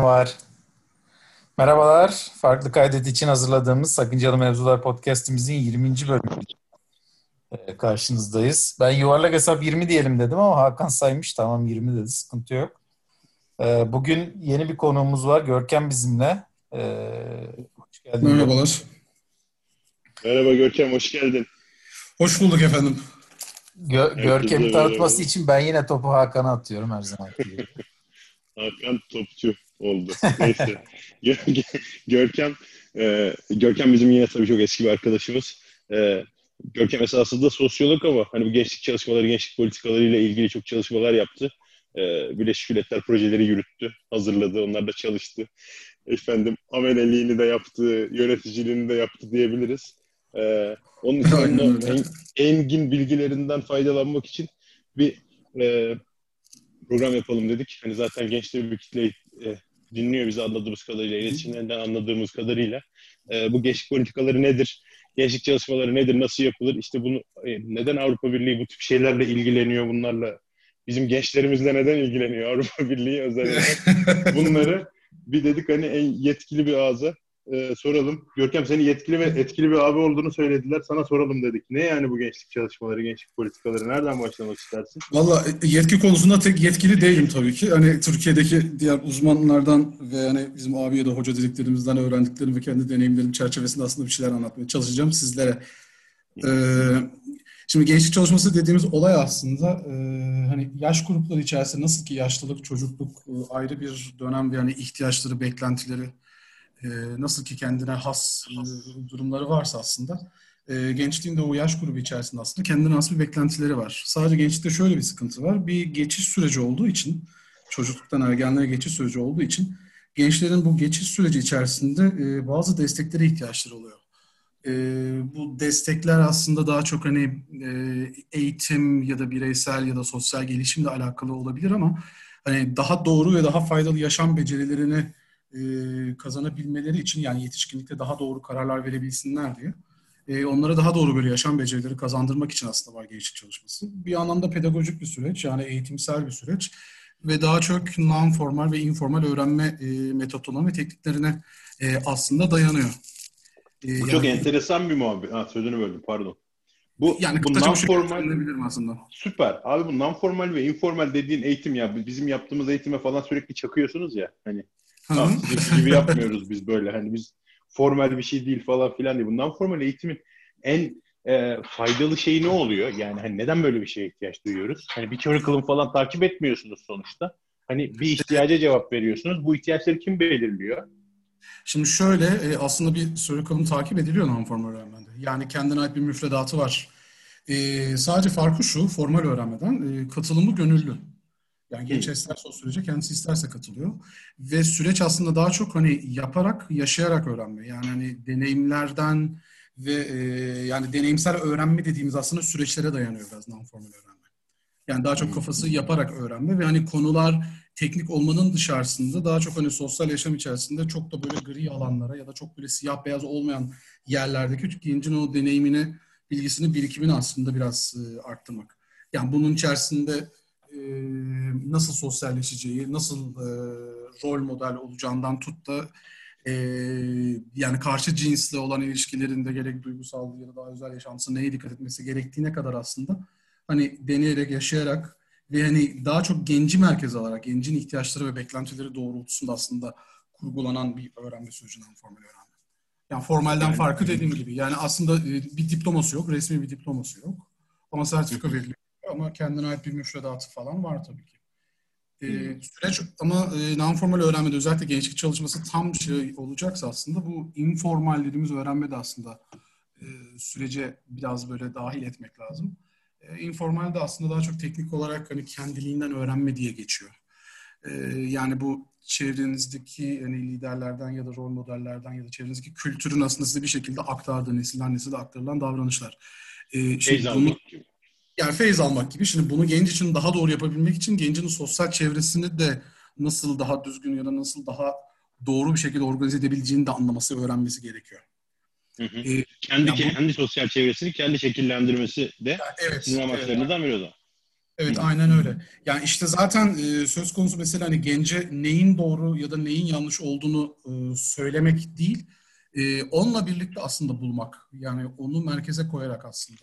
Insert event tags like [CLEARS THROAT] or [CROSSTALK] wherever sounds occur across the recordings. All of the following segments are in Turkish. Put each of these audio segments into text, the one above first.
var. Merhabalar. Farklı kaydet için hazırladığımız Sakıncalı Mevzular podcast'imizin 20. bölümü ee, karşınızdayız. Ben yuvarlak hesap 20 diyelim dedim ama Hakan saymış. Tamam 20 dedi. Sıkıntı yok. Ee, bugün yeni bir konuğumuz var. Görkem bizimle. Ee, hoş geldin. Merhabalar. Merhaba Görkem, hoş geldin. Hoş bulduk efendim. Gö Görkem'i tanıtması için ben yine topu Hakan'a atıyorum her zaman. [LAUGHS] Hakan topçu oldu. Neyse. [LAUGHS] Görkem e, Görkem bizim yine tabii çok eski bir arkadaşımız. E, Görkem esasında sosyolog ama hani bu gençlik çalışmaları, gençlik politikaları ile ilgili çok çalışmalar yaptı. E, Birleşik Milletler projeleri yürüttü, hazırladı, onlar da çalıştı. Efendim ameleliğini de yaptı, yöneticiliğini de yaptı diyebiliriz. E, onun [LAUGHS] için en, engin bilgilerinden faydalanmak için bir e, program yapalım dedik. Hani zaten gençler bir kitle e, dinliyor bizi anladığımız kadarıyla, iletişimlerinden anladığımız kadarıyla. E, bu gençlik politikaları nedir? Gençlik çalışmaları nedir? Nasıl yapılır? İşte bunu e, neden Avrupa Birliği bu tip şeylerle ilgileniyor? Bunlarla bizim gençlerimizle neden ilgileniyor Avrupa [LAUGHS] Birliği özellikle? [LAUGHS] Bunları bir dedik hani en yetkili bir ağza e, soralım. Görkem seni yetkili ve etkili bir abi olduğunu söylediler. Sana soralım dedik. Ne yani bu gençlik çalışmaları, gençlik politikaları? Nereden başlamak istersin? Valla e, yetki konusunda tek yetkili değilim tabii ki. Hani Türkiye'deki diğer uzmanlardan ve hani bizim abi ya da hoca dediklerimizden öğrendiklerim ve kendi deneyimlerim çerçevesinde aslında bir şeyler anlatmaya çalışacağım sizlere. Ee, şimdi gençlik çalışması dediğimiz olay aslında e, hani yaş grupları içerisinde nasıl ki yaşlılık, çocukluk e, ayrı bir dönem yani ihtiyaçları, beklentileri, e, nasıl ki kendine has durumları varsa aslında e, gençliğin de o yaş grubu içerisinde aslında kendine has bir beklentileri var. Sadece gençlikte şöyle bir sıkıntı var. Bir geçiş süreci olduğu için çocukluktan ergenliğe geçiş süreci olduğu için gençlerin bu geçiş süreci içerisinde e, bazı desteklere ihtiyaçları oluyor. E, bu destekler aslında daha çok hani e, eğitim ya da bireysel ya da sosyal gelişimle alakalı olabilir ama hani daha doğru ve daha faydalı yaşam becerilerini e, kazanabilmeleri için yani yetişkinlikte daha doğru kararlar verebilsinler diye e, onlara daha doğru böyle yaşam becerileri kazandırmak için aslında var gençlik çalışması. Bir anlamda pedagojik bir süreç yani eğitimsel bir süreç ve daha çok non-formal ve informal öğrenme e, metotlarına ve tekniklerine e, aslında dayanıyor. E, bu yani, çok enteresan bir muhabbet. Ha, sözünü böldüm pardon. Bu, yani bu non-formal aslında. Süper. Abi bu non-formal ve informal dediğin eğitim ya bizim yaptığımız eğitime falan sürekli çakıyorsunuz ya. Hani Tamam, gibi yapmıyoruz biz böyle. Hani biz formal bir şey değil falan filan diye. Bundan formal eğitimin en e, faydalı şeyi ne oluyor? Yani hani neden böyle bir şeye ihtiyaç duyuyoruz? Hani bir curriculum falan takip etmiyorsunuz sonuçta. Hani bir ihtiyaca cevap veriyorsunuz. Bu ihtiyaçları kim belirliyor? Şimdi şöyle e, aslında bir curriculum takip ediliyor non-formal öğrenmede. Yani kendine ait bir müfredatı var. E, sadece farkı şu formal öğrenmeden e, katılımı gönüllü. Yani genç isterse o sürece kendisi isterse katılıyor. Ve süreç aslında daha çok hani yaparak, yaşayarak öğrenme. Yani hani deneyimlerden ve e, yani deneyimsel öğrenme dediğimiz aslında süreçlere dayanıyor biraz non-formal öğrenme. Yani daha çok kafası yaparak öğrenme ve hani konular teknik olmanın dışarısında daha çok hani sosyal yaşam içerisinde çok da böyle gri alanlara ya da çok böyle siyah beyaz olmayan yerlerdeki gencin o deneyimini, bilgisini, birikimini aslında biraz e, arttırmak. Yani bunun içerisinde e, nasıl sosyalleşeceği, nasıl e, rol model olacağından tut da e, yani karşı cinsle olan ilişkilerinde gerek duygusal ya da daha özel yaşantısı neye dikkat etmesi gerektiğine kadar aslında hani deneyerek, yaşayarak ve hani daha çok genci merkez alarak, gencin ihtiyaçları ve beklentileri doğrultusunda aslında kurgulanan bir öğrenme sürecinden formal öğrenme. Yani formalden yani, farkı dediğim gibi. Yani aslında bir diploması yok, resmi bir diploması yok. Ama sertifika veriliyor ama kendine ait bir müfredatı falan var tabii ki. E, süreç ama e, non-formal öğrenmede özellikle gençlik çalışması tam şey olacaksa aslında bu informal dediğimiz öğrenmede aslında e, sürece biraz böyle dahil etmek lazım. E, informal de aslında daha çok teknik olarak hani kendiliğinden öğrenme diye geçiyor. E, yani bu çevrenizdeki hani liderlerden ya da rol modellerden ya da çevrenizdeki kültürün aslında size bir şekilde aktardığı nesilden nesile aktarılan davranışlar. E, şimdi bunu, yani feyz almak gibi. Şimdi bunu genç için daha doğru yapabilmek için gencin sosyal çevresini de nasıl daha düzgün ya da nasıl daha doğru bir şekilde organize edebileceğini de anlaması, öğrenmesi gerekiyor. Hı hı. Ee, kendi yani bu, kendi sosyal çevresini kendi şekillendirmesi de yani evet, sizin amaçlarınızdan evet. biri o zaman. Evet aynen öyle. Yani işte zaten e, söz konusu mesela hani gence neyin doğru ya da neyin yanlış olduğunu e, söylemek değil, e, onunla birlikte aslında bulmak. Yani onu merkeze koyarak aslında.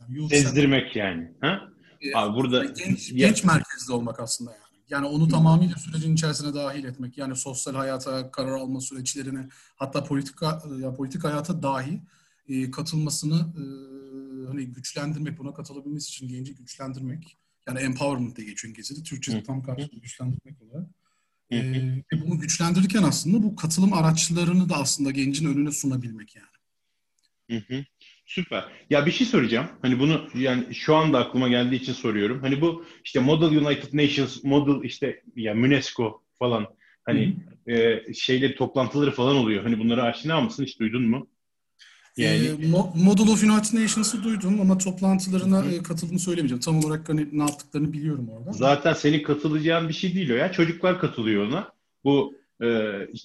Yani Ezdirmek yani. Ha? E, Abi burada genç, genç merkezli olmak aslında yani. Yani onu tamamıyla sürecin içerisine dahil etmek. Yani sosyal hayata, karar alma süreçlerine, hatta politika ya politik hayata dahi e, katılmasını e, hani güçlendirmek, buna katılabilmesi için genci güçlendirmek. Yani empowerment diye geçiyor İngilizce'de. Türkçe'de tam karşılığı güçlendirmek olarak. E, ve bunu güçlendirirken aslında bu katılım araçlarını da aslında gencin önüne sunabilmek yani. Hı hı. Süper. Ya bir şey soracağım. Hani bunu yani şu anda aklıma geldiği için soruyorum. Hani bu işte Model United Nations, Model işte ya UNESCO falan hani e, şeyleri toplantıları falan oluyor. Hani bunlara aşina mısın? Hiç duydun mu? Yani... E, Model of United Nations'ı duydum ama toplantılarına Hı. katıldığını söylemeyeceğim. Tam olarak hani ne yaptıklarını biliyorum orada. Zaten senin katılacağın bir şey değil o ya. Çocuklar katılıyor ona. Bu e,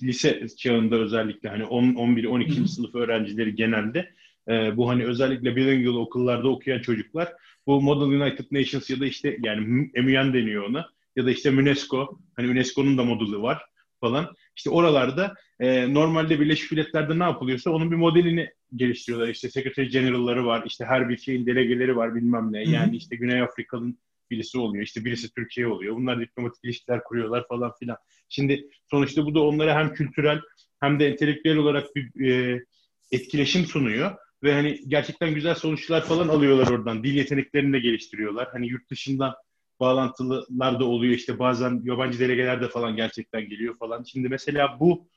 lise çağında özellikle hani 10, 11, 12. Hı. sınıf öğrencileri genelde e, bu hani özellikle bilingual okullarda okuyan çocuklar bu Model United Nations ya da işte yani MUN deniyor ona ya da işte UNESCO hani UNESCO'nun da modülü var falan. İşte oralarda e, normalde Birleşmiş Milletler'de ne yapılıyorsa onun bir modelini geliştiriyorlar. İşte Secretary General'ları var, işte her bir şeyin delegeleri var bilmem ne. Yani işte Güney Afrika'nın birisi oluyor, işte birisi Türkiye oluyor. Bunlar diplomatik ilişkiler kuruyorlar falan filan. Şimdi sonuçta bu da onlara hem kültürel hem de entelektüel olarak bir e, etkileşim sunuyor. Ve hani gerçekten güzel sonuçlar falan alıyorlar oradan. Dil yeteneklerini de geliştiriyorlar. Hani yurt dışından bağlantılar da oluyor. İşte bazen yabancı delegeler de falan gerçekten geliyor falan. Şimdi mesela bu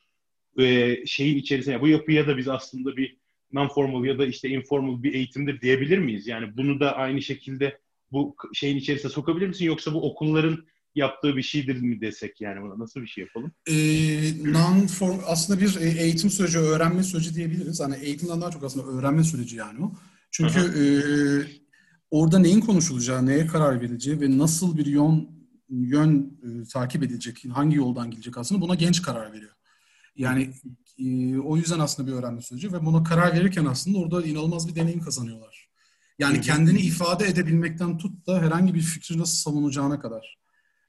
e, şeyin içerisinde, bu yapıya da biz aslında bir non-formal ya da işte informal bir eğitimdir diyebilir miyiz? Yani bunu da aynı şekilde bu şeyin içerisine sokabilir misin? Yoksa bu okulların yaptığı bir şeydir mi desek yani buna nasıl bir şey yapalım? E, non form aslında bir e, eğitim süreci, öğrenme süreci diyebiliriz. Hani eğitimden daha çok aslında öğrenme süreci yani o. Çünkü e, orada neyin konuşulacağı, neye karar verileceği ve nasıl bir yön yön e, takip edilecek, hangi yoldan gidecek aslında buna genç karar veriyor. Yani e, o yüzden aslında bir öğrenme süreci ve buna karar verirken aslında orada inanılmaz bir deneyim kazanıyorlar. Yani kendini ifade edebilmekten tut da herhangi bir fikri nasıl savunacağına kadar.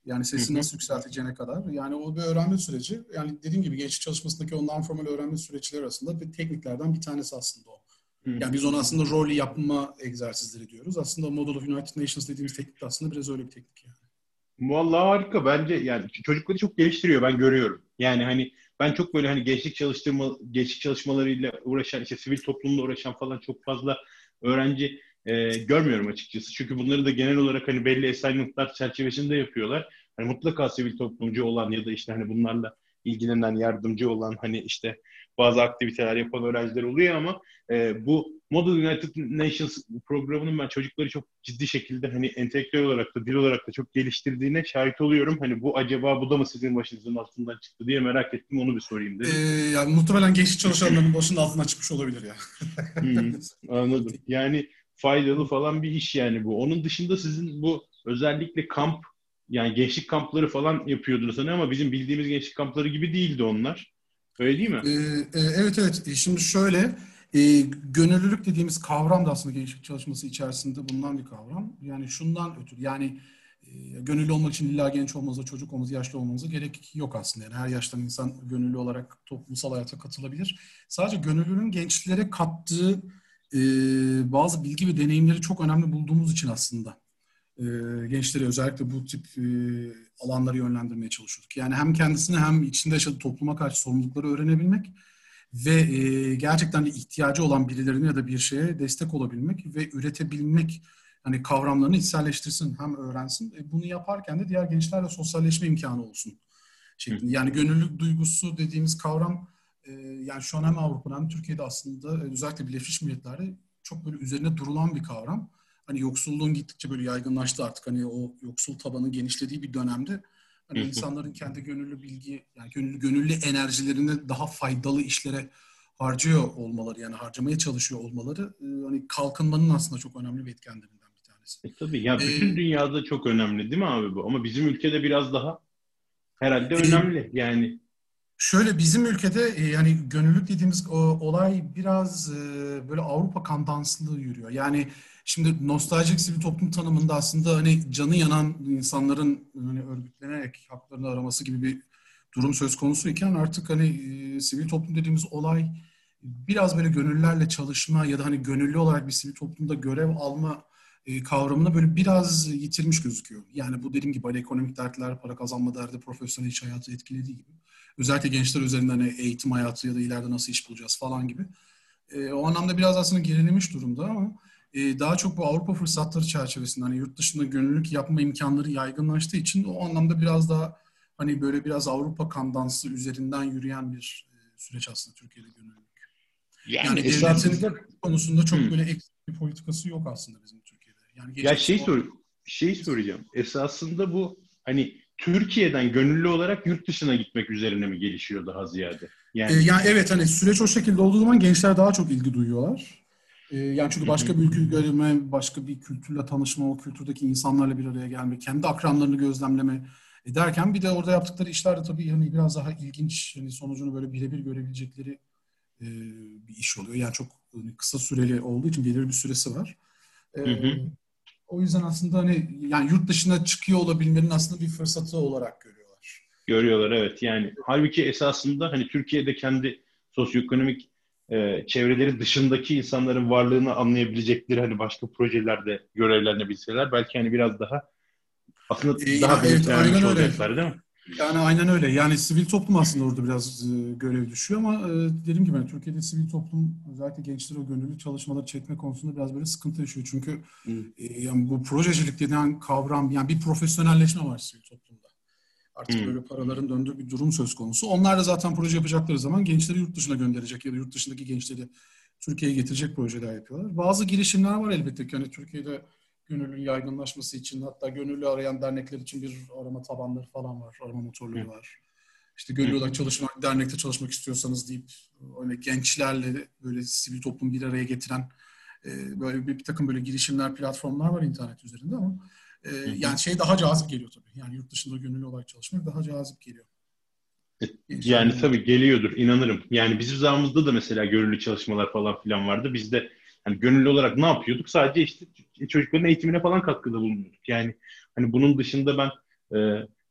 Yani sesini nasıl yükselteceğine kadar. Yani o bir öğrenme süreci. Yani dediğim gibi gençlik çalışmasındaki o non-formal öğrenme süreçleri arasında bir tekniklerden bir tanesi aslında o. Yani biz onu aslında rol yapma egzersizleri diyoruz. Aslında Model of United Nations dediğimiz teknik aslında biraz öyle bir teknik yani. Vallahi harika. Bence yani çocukları çok geliştiriyor ben görüyorum. Yani hani ben çok böyle hani gençlik çalıştırma gençlik çalışmalarıyla uğraşan işte sivil toplumla uğraşan falan çok fazla öğrenci e, görmüyorum açıkçası. Çünkü bunları da genel olarak hani belli assignment'lar çerçevesinde yapıyorlar. Hani mutlaka sivil toplumcu olan ya da işte hani bunlarla ilgilenen, yardımcı olan hani işte bazı aktiviteler yapan öğrenciler oluyor ama e, bu Model United Nations programının ben çocukları çok ciddi şekilde hani entelektüel olarak da dil olarak da çok geliştirdiğine şahit oluyorum. Hani bu acaba bu da mı sizin başınızın altından çıktı diye merak ettim onu bir sorayım dedim. Ee, yani muhtemelen genç çalışanların başının altından çıkmış olabilir ya. hmm, anladım. Yani faydalı falan bir iş yani bu. Onun dışında sizin bu özellikle kamp yani gençlik kampları falan yapıyordunuz hani ama bizim bildiğimiz gençlik kampları gibi değildi onlar. Öyle değil mi? Ee, e, evet evet. E, şimdi şöyle e, gönüllülük dediğimiz kavram da aslında gençlik çalışması içerisinde bulunan bir kavram. Yani şundan ötürü yani e, gönüllü olmak için illa genç olmanıza, çocuk olmanıza, yaşlı olmanıza gerek yok aslında. Yani her yaştan insan gönüllü olarak toplumsal hayata katılabilir. Sadece gönüllünün gençlere kattığı e, bazı bilgi ve deneyimleri çok önemli bulduğumuz için aslında e, gençleri özellikle bu tip e, alanları yönlendirmeye çalışıyorduk. Yani hem kendisine hem içinde yaşadığı topluma karşı sorumlulukları öğrenebilmek ve e, gerçekten de ihtiyacı olan birilerine ya da bir şeye destek olabilmek ve üretebilmek hani kavramlarını içselleştirsin hem öğrensin. E, bunu yaparken de diğer gençlerle sosyalleşme imkanı olsun. Şeklinde. Yani gönüllülük duygusu dediğimiz kavram e, yani şu an hem Avrupa'da hem Türkiye'de aslında e, özellikle Birleşmiş Milletler'de çok böyle üzerine durulan bir kavram. Hani yoksulluğun gittikçe böyle yaygınlaştı artık. Hani o yoksul tabanın genişlediği bir dönemde hani insanların kendi gönüllü bilgi yani gönüllü, gönüllü enerjilerini daha faydalı işlere harcıyor olmaları yani harcamaya çalışıyor olmaları e, hani kalkınmanın aslında çok önemli bir etkenlerinden bir tanesi. E, tabii ya bütün ee, dünyada çok önemli değil mi abi bu? Ama bizim ülkede biraz daha herhalde e, önemli yani. Şöyle bizim ülkede e, yani gönüllülük dediğimiz o, olay biraz e, böyle Avrupa kandanslığı yürüyor. Yani şimdi nostaljik sivil toplum tanımında aslında hani canı yanan insanların hani örgütlenerek haklarını araması gibi bir durum söz konusu iken artık hani e, sivil toplum dediğimiz olay biraz böyle gönüllülerle çalışma ya da hani gönüllü olarak bir sivil toplumda görev alma e, kavramını böyle biraz yitirmiş gözüküyor. Yani bu dediğim gibi hani ekonomik dertler, para kazanma derdi, profesyonel iş hayatı etkilediği gibi. Özellikle gençler üzerinden hani eğitim hayatı ya da ileride nasıl iş bulacağız falan gibi. E, o anlamda biraz aslında gerilemiş durumda ama e, daha çok bu Avrupa fırsatları çerçevesinde hani yurt dışında gönüllülük yapma imkanları yaygınlaştığı için o anlamda biraz daha hani böyle biraz Avrupa kandansı üzerinden yürüyen bir e, süreç aslında Türkiye'de gönüllülük. Yani, yani esasında konusunda çok hmm. böyle eksik bir politikası yok aslında bizim. Yani ya şey sor şey soracağım. Esasında bu hani Türkiye'den gönüllü olarak yurt dışına gitmek üzerine mi gelişiyor daha ziyade? Yani, ee, yani evet hani süreç o şekilde olduğu zaman gençler daha çok ilgi duyuyorlar. Ee, yani çünkü başka bir ülkeyi görme, başka bir kültürle tanışma, o kültürdeki insanlarla bir araya gelme, kendi akranlarını gözlemleme derken bir de orada yaptıkları işler de tabii hani biraz daha ilginç, hani sonucunu böyle birebir görebilecekleri e, bir iş oluyor. Yani çok hani kısa süreli olduğu için belirli bir süresi var. E, hı hı. O yüzden aslında hani yani yurt dışına çıkıyor olabilmenin aslında bir fırsatı olarak görüyorlar. Görüyorlar evet yani. Halbuki esasında hani Türkiye'de kendi sosyoekonomik e, çevreleri dışındaki insanların varlığını anlayabilecekleri hani başka projelerde görevlenebilseler belki hani biraz daha aslında e, daha evet, aynen öyle. değil mi? Yani aynen öyle. Yani sivil toplum aslında orada biraz e, görev düşüyor ama e, dediğim gibi yani Türkiye'de sivil toplum özellikle gençlere o gönüllü çalışmaları çekme konusunda biraz böyle sıkıntı yaşıyor. Çünkü e, yani bu projecilik denen kavram yani bir profesyonelleşme var sivil toplumda. Artık hmm. böyle paraların döndüğü bir durum söz konusu. Onlar da zaten proje yapacakları zaman gençleri yurt dışına gönderecek ya da yurt dışındaki gençleri Türkiye'ye getirecek projeler yapıyorlar. Bazı girişimler var elbette ki hani Türkiye'de gönüllü yaygınlaşması için hatta gönüllü arayan dernekler için bir arama tabanları falan var, arama motorları var. İşte gönüllü olarak çalışmak, dernekte çalışmak istiyorsanız deyip öyle gençlerle böyle sivil toplum bir araya getiren e, böyle bir, bir takım böyle girişimler, platformlar var internet üzerinde ama e, yani şey daha cazip geliyor tabii. Yani yurt dışında gönüllü olarak çalışmak daha cazip geliyor. E, yani tabii geliyordur, inanırım. Yani bizim zamanımızda da mesela gönüllü çalışmalar falan filan vardı. Biz de hani gönüllü olarak ne yapıyorduk? Sadece işte çocukların eğitimine falan katkıda bulunuyorduk. Yani hani bunun dışında ben e,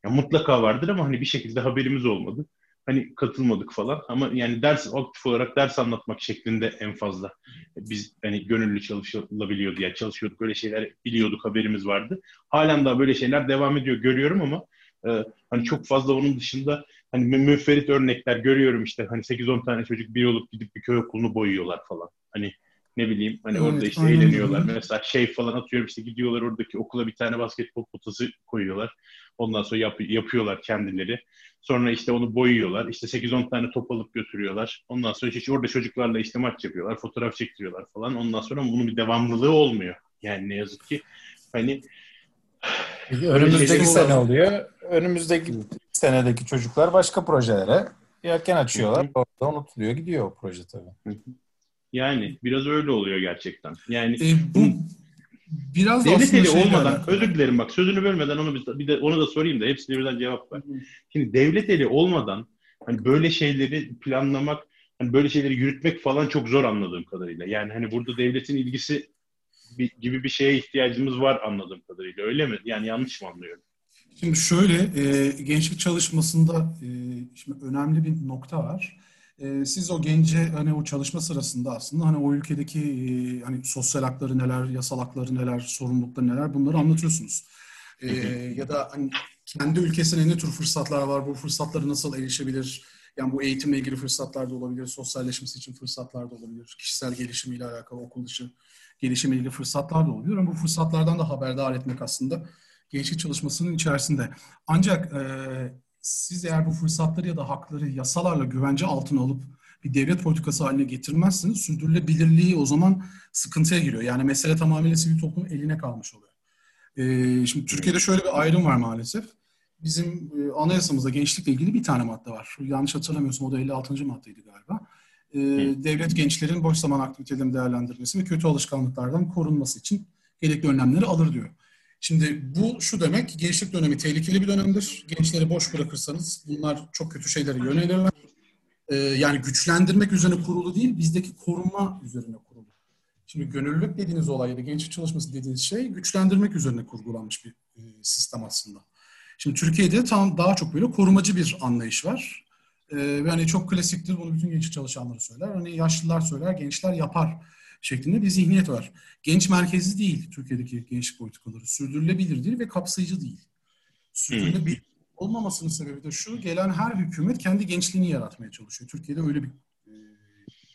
ya mutlaka vardır ama hani bir şekilde haberimiz olmadı. Hani katılmadık falan ama yani ders aktif olarak ders anlatmak şeklinde en fazla biz hani gönüllü çalışılabiliyordu yani çalışıyorduk öyle şeyler biliyorduk haberimiz vardı. Halen daha böyle şeyler devam ediyor görüyorum ama e, hani çok fazla onun dışında hani müferit örnekler görüyorum işte hani 8-10 tane çocuk bir olup gidip bir köy okulunu boyuyorlar falan. Hani ne bileyim hani evet, orada işte aynen. eğleniyorlar. Mesela şey falan atıyorum işte gidiyorlar oradaki okula bir tane basketbol potası koyuyorlar. Ondan sonra yap, yapıyorlar kendileri. Sonra işte onu boyuyorlar. İşte 8-10 tane top alıp götürüyorlar. Ondan sonra işte orada çocuklarla işte maç yapıyorlar. Fotoğraf çektiriyorlar falan. Ondan sonra bunun bir devamlılığı olmuyor. Yani ne yazık ki hani önümüzdeki sene oluyor. Önümüzdeki senedeki çocuklar başka projelere yelken açıyorlar. Orada unutuluyor gidiyor o proje tabii. Yani biraz öyle oluyor gerçekten. Yani e, bu biraz devlet eli olmadan alakalı. özür dilerim bak sözünü bölmeden onu bir, bir de onu da sorayım da hepsine birden cevap ver. Şimdi devlet eli olmadan hani böyle şeyleri planlamak, hani böyle şeyleri yürütmek falan çok zor anladığım kadarıyla. Yani hani burada devletin ilgisi bir, gibi bir şeye ihtiyacımız var anladığım kadarıyla. Öyle mi? Yani yanlış mı anlıyorum? Şimdi şöyle e, gençlik çalışmasında e, şimdi önemli bir nokta var e, siz o gence hani o çalışma sırasında aslında hani o ülkedeki e, hani sosyal hakları neler, yasal hakları neler, sorumlulukları neler bunları anlatıyorsunuz. E, ya da hani kendi ülkesine ne tür fırsatlar var, bu fırsatları nasıl erişebilir? Yani bu eğitimle ilgili fırsatlar da olabilir, sosyalleşmesi için fırsatlar da olabilir, kişisel gelişimiyle alakalı okul dışı gelişimiyle ilgili fırsatlar da olabilir. Ama bu fırsatlardan da haberdar etmek aslında gençlik çalışmasının içerisinde. Ancak e, siz eğer bu fırsatları ya da hakları yasalarla güvence altına alıp bir devlet politikası haline getirmezseniz sürdürülebilirliği o zaman sıkıntıya giriyor. Yani mesele tamamıyla sivil toplumun eline kalmış oluyor. Ee, şimdi Türkiye'de şöyle bir ayrım var maalesef. Bizim e, anayasamızda gençlikle ilgili bir tane madde var. Yanlış hatırlamıyorsam o da 56. maddeydi galiba. Ee, devlet gençlerin boş zaman aktivitelerini değerlendirmesi ve kötü alışkanlıklardan korunması için gerekli önlemleri alır diyor. Şimdi bu şu demek, gençlik dönemi tehlikeli bir dönemdir. Gençleri boş bırakırsanız bunlar çok kötü şeylere yönelirler. e, yani güçlendirmek üzerine kurulu değil, bizdeki koruma üzerine kurulu. Şimdi gönüllülük dediğiniz olay ya da gençlik çalışması dediğiniz şey güçlendirmek üzerine kurgulanmış bir e, sistem aslında. Şimdi Türkiye'de tam daha çok böyle korumacı bir anlayış var. Ee, ve hani çok klasiktir bunu bütün genç çalışanları söyler. Hani yaşlılar söyler, gençler yapar şeklinde bir zihniyet var. Genç merkezli değil Türkiye'deki gençlik politikaları. Sürdürülebilir değil ve kapsayıcı değil. Sürdürülebilir olmamasının sebebi de şu, gelen her hükümet kendi gençliğini yaratmaya çalışıyor. Türkiye'de öyle bir e,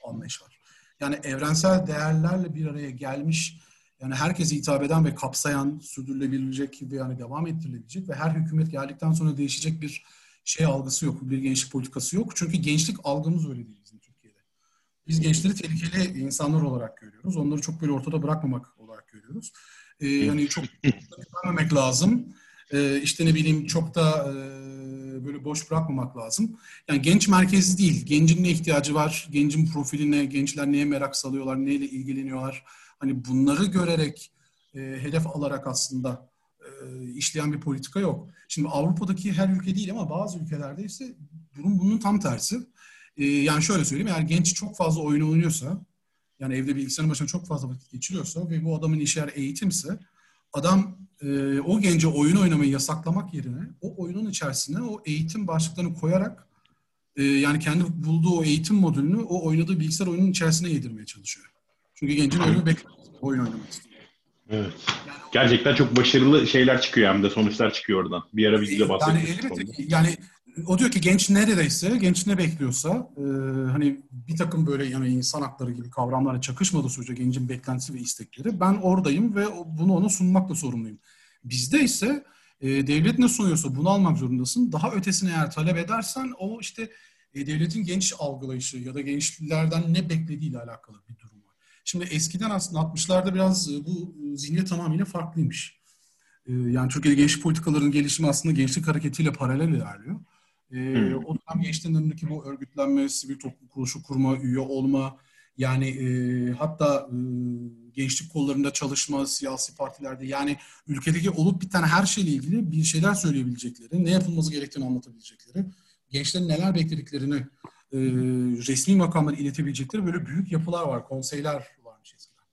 anlayış var. Yani evrensel değerlerle bir araya gelmiş, yani herkese hitap eden ve kapsayan, sürdürülebilecek ve yani devam ettirilebilecek ve her hükümet geldikten sonra değişecek bir şey algısı yok, bir gençlik politikası yok. Çünkü gençlik algımız öyle değil bizim. Biz gençleri tehlikeli insanlar olarak görüyoruz. Onları çok böyle ortada bırakmamak olarak görüyoruz. Ee, yani çok [LAUGHS] vermemek lazım. Ee, işte ne bileyim çok da e, böyle boş bırakmamak lazım. Yani genç merkezi değil. Gencin ne ihtiyacı var? Gencin profiline, gençler neye merak salıyorlar? Neyle ilgileniyorlar? Hani bunları görerek, e, hedef alarak aslında e, işleyen bir politika yok. Şimdi Avrupa'daki her ülke değil ama bazı ülkelerde ise bunun bunun tam tersi. E, yani şöyle söyleyeyim, eğer genç çok fazla oyun oynuyorsa, yani evde bilgisayarın başına çok fazla vakit geçiriyorsa ve bu adamın işi eğer eğitimse, adam e, o gence oyun oynamayı yasaklamak yerine o oyunun içerisine o eğitim başlıklarını koyarak e, yani kendi bulduğu o eğitim modülünü o oynadığı bilgisayar oyunun içerisine yedirmeye çalışıyor. Çünkü gencin ölümü bekliyor oyun oynamak istiyor. Evet. Gerçekten çok başarılı şeyler çıkıyor hem de sonuçlar çıkıyor oradan. Bir ara biz de bahsetmiştik. Yani elbette yani o diyor ki genç neredeyse, genç ne bekliyorsa e, hani bir takım böyle yani insan hakları gibi kavramlara çakışmadığı sürece gencin beklentisi ve istekleri ben oradayım ve bunu ona sunmakla sorumluyum. Bizde ise e, devlet ne sunuyorsa bunu almak zorundasın. Daha ötesini eğer talep edersen o işte e, devletin genç algılayışı ya da gençlerden ne beklediğiyle alakalı bir durum. Şimdi eskiden aslında 60'larda biraz e, bu e, zihniyet tamamıyla farklıymış. E, yani Türkiye'de gençlik politikalarının gelişimi aslında gençlik hareketiyle paralel ilerliyor. Hmm. O dönem gençliğin önündeki bu örgütlenme, sivil toplum kuruluşu kurma, üye olma, yani e, hatta e, gençlik kollarında çalışma, siyasi partilerde yani ülkedeki olup biten her şeyle ilgili bir şeyler söyleyebilecekleri, ne yapılması gerektiğini anlatabilecekleri, gençlerin neler beklediklerini e, resmi makamlara iletebilecekleri böyle büyük yapılar var, konseyler varmış eskiden.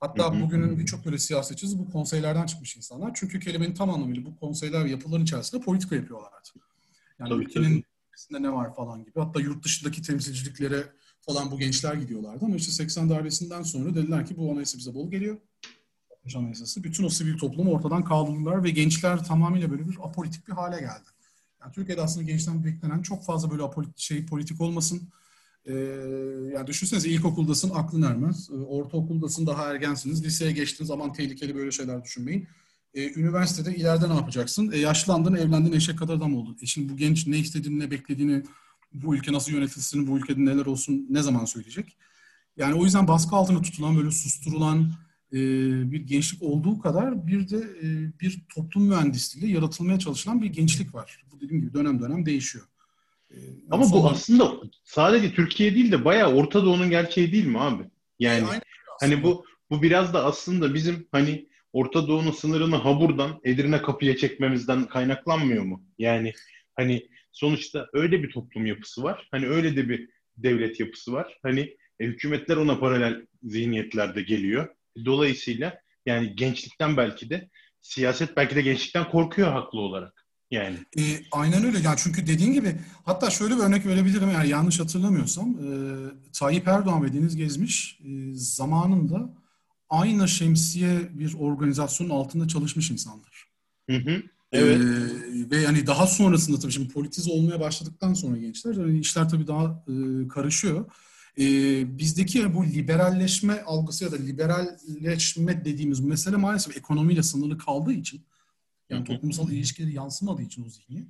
Hatta hı hı. bugünün birçok böyle siyasetçisi bu konseylerden çıkmış insanlar. Çünkü kelimenin tam anlamıyla bu konseyler ve yapıların içerisinde politika yapıyorlar Yani tabii, ülkenin tabii. ne var falan gibi. Hatta yurt dışındaki temsilciliklere falan bu gençler gidiyorlardı. Ama işte 80 darbesinden sonra dediler ki bu anayasa bize bol geliyor. Anayasası. Bütün o sivil toplumu ortadan kaldırdılar ve gençler tamamıyla böyle bir apolitik bir hale geldi. Yani Türkiye'de aslında gençten beklenen çok fazla böyle apolitik şey politik olmasın. Ee, yani düşünsenize ilkokuldasın aklın ermez. Ee, ortaokuldasın daha ergensiniz. Liseye geçtiğin zaman tehlikeli böyle şeyler düşünmeyin. Ee, üniversitede ileride ne yapacaksın? Ee, yaşlandın, evlendin, eşek kadar adam oldun. E şimdi bu genç ne istediğini, ne beklediğini, bu ülke nasıl yönetilsin, bu ülkede neler olsun ne zaman söyleyecek? Yani o yüzden baskı altında tutulan, böyle susturulan, e, bir gençlik olduğu kadar bir de e, bir toplum mühendisliğiyle yaratılmaya çalışılan bir gençlik var. Bu dediğim gibi dönem dönem değişiyor. E, Ama sonra... bu aslında sadece Türkiye değil de bayağı Orta Doğu'nun gerçeği değil mi abi? Yani e, hani bu bu biraz da aslında bizim hani Orta Doğu'nun sınırını Habur'dan Edirne kapıya çekmemizden kaynaklanmıyor mu? Yani hani sonuçta öyle bir toplum yapısı var. Hani öyle de bir devlet yapısı var. Hani e, hükümetler ona paralel zihniyetlerde geliyor. Dolayısıyla yani gençlikten belki de siyaset belki de gençlikten korkuyor haklı olarak. Yani. E, aynen öyle. Yani çünkü dediğin gibi hatta şöyle bir örnek verebilirim eğer yanlış hatırlamıyorsam. E, Tayyip Erdoğan ve Deniz Gezmiş e, zamanında aynı şemsiye bir organizasyonun altında çalışmış insanlar. Hı hı. Evet. Ee, ve yani daha sonrasında tabii şimdi politize olmaya başladıktan sonra gençler yani işler tabii daha e, karışıyor e, bizdeki bu liberalleşme algısı ya da liberalleşme dediğimiz mesele maalesef ekonomiyle sınırlı kaldığı için yani toplumsal ilişkileri yansımadığı için o zihniyet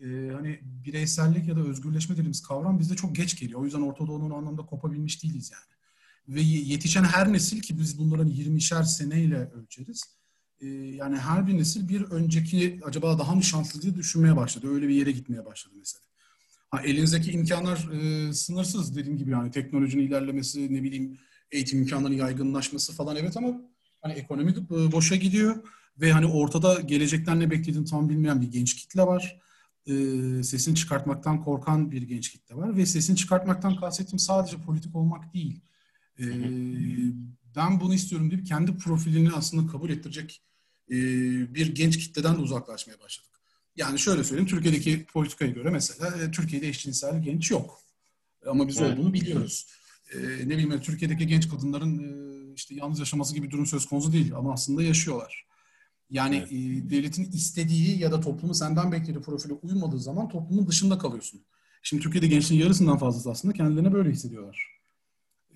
e, hani bireysellik ya da özgürleşme dediğimiz kavram bizde çok geç geliyor. O yüzden Orta Doğu'nun anlamda kopabilmiş değiliz yani. Ve yetişen her nesil ki biz bunların 20'şer seneyle ölçeriz. E, yani her bir nesil bir önceki acaba daha mı şanslı diye düşünmeye başladı. Öyle bir yere gitmeye başladı mesela. Ha, elinizdeki imkanlar e, sınırsız dediğim gibi yani teknolojinin ilerlemesi ne bileyim eğitim imkanlarının yaygınlaşması falan evet ama hani ekonomi e, boşa gidiyor ve hani ortada gelecekten ne beklediğini tam bilmeyen bir genç kitle var. e, sesini çıkartmaktan korkan bir genç kitle var ve sesini çıkartmaktan kastettiğim sadece politik olmak değil. E, ben bunu istiyorum deyip kendi profilini aslında kabul ettirecek e, bir genç kitleden de uzaklaşmaya başladık. Yani şöyle söyleyeyim, Türkiye'deki politikaya göre mesela e, Türkiye'de eşcinsel genç yok. Ama biz evet. olduğunu biliyoruz. E, ne bileyim Türkiye'deki genç kadınların e, işte yalnız yaşaması gibi bir durum söz konusu değil ama aslında yaşıyorlar. Yani evet. e, devletin istediği ya da toplumu senden beklediği profile uymadığı zaman toplumun dışında kalıyorsun. Şimdi Türkiye'de gençliğin yarısından fazlası aslında kendilerine böyle hissediyorlar.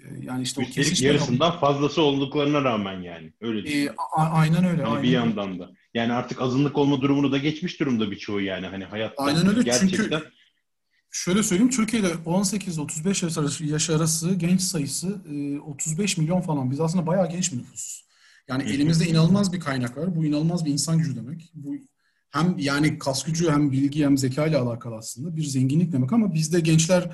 E, yani işte Üstelik o yarısından var. fazlası olduklarına rağmen yani. Öyle e, a- aynen öyle. Hani aynen bir yandan da. Yani artık azınlık olma durumunu da geçmiş durumda birçoğu yani. Hani hayatta aynen öyle. gerçekten... Çünkü şöyle söyleyeyim Türkiye'de 18-35 yaş arası, yaş arası genç sayısı 35 milyon falan. Biz aslında bayağı genç bir nüfusuz. Yani elimizde inanılmaz bir kaynak var. Bu inanılmaz bir insan gücü demek. Bu hem yani kas gücü hem bilgi hem zeka ile alakalı aslında bir zenginlik demek ama bizde gençler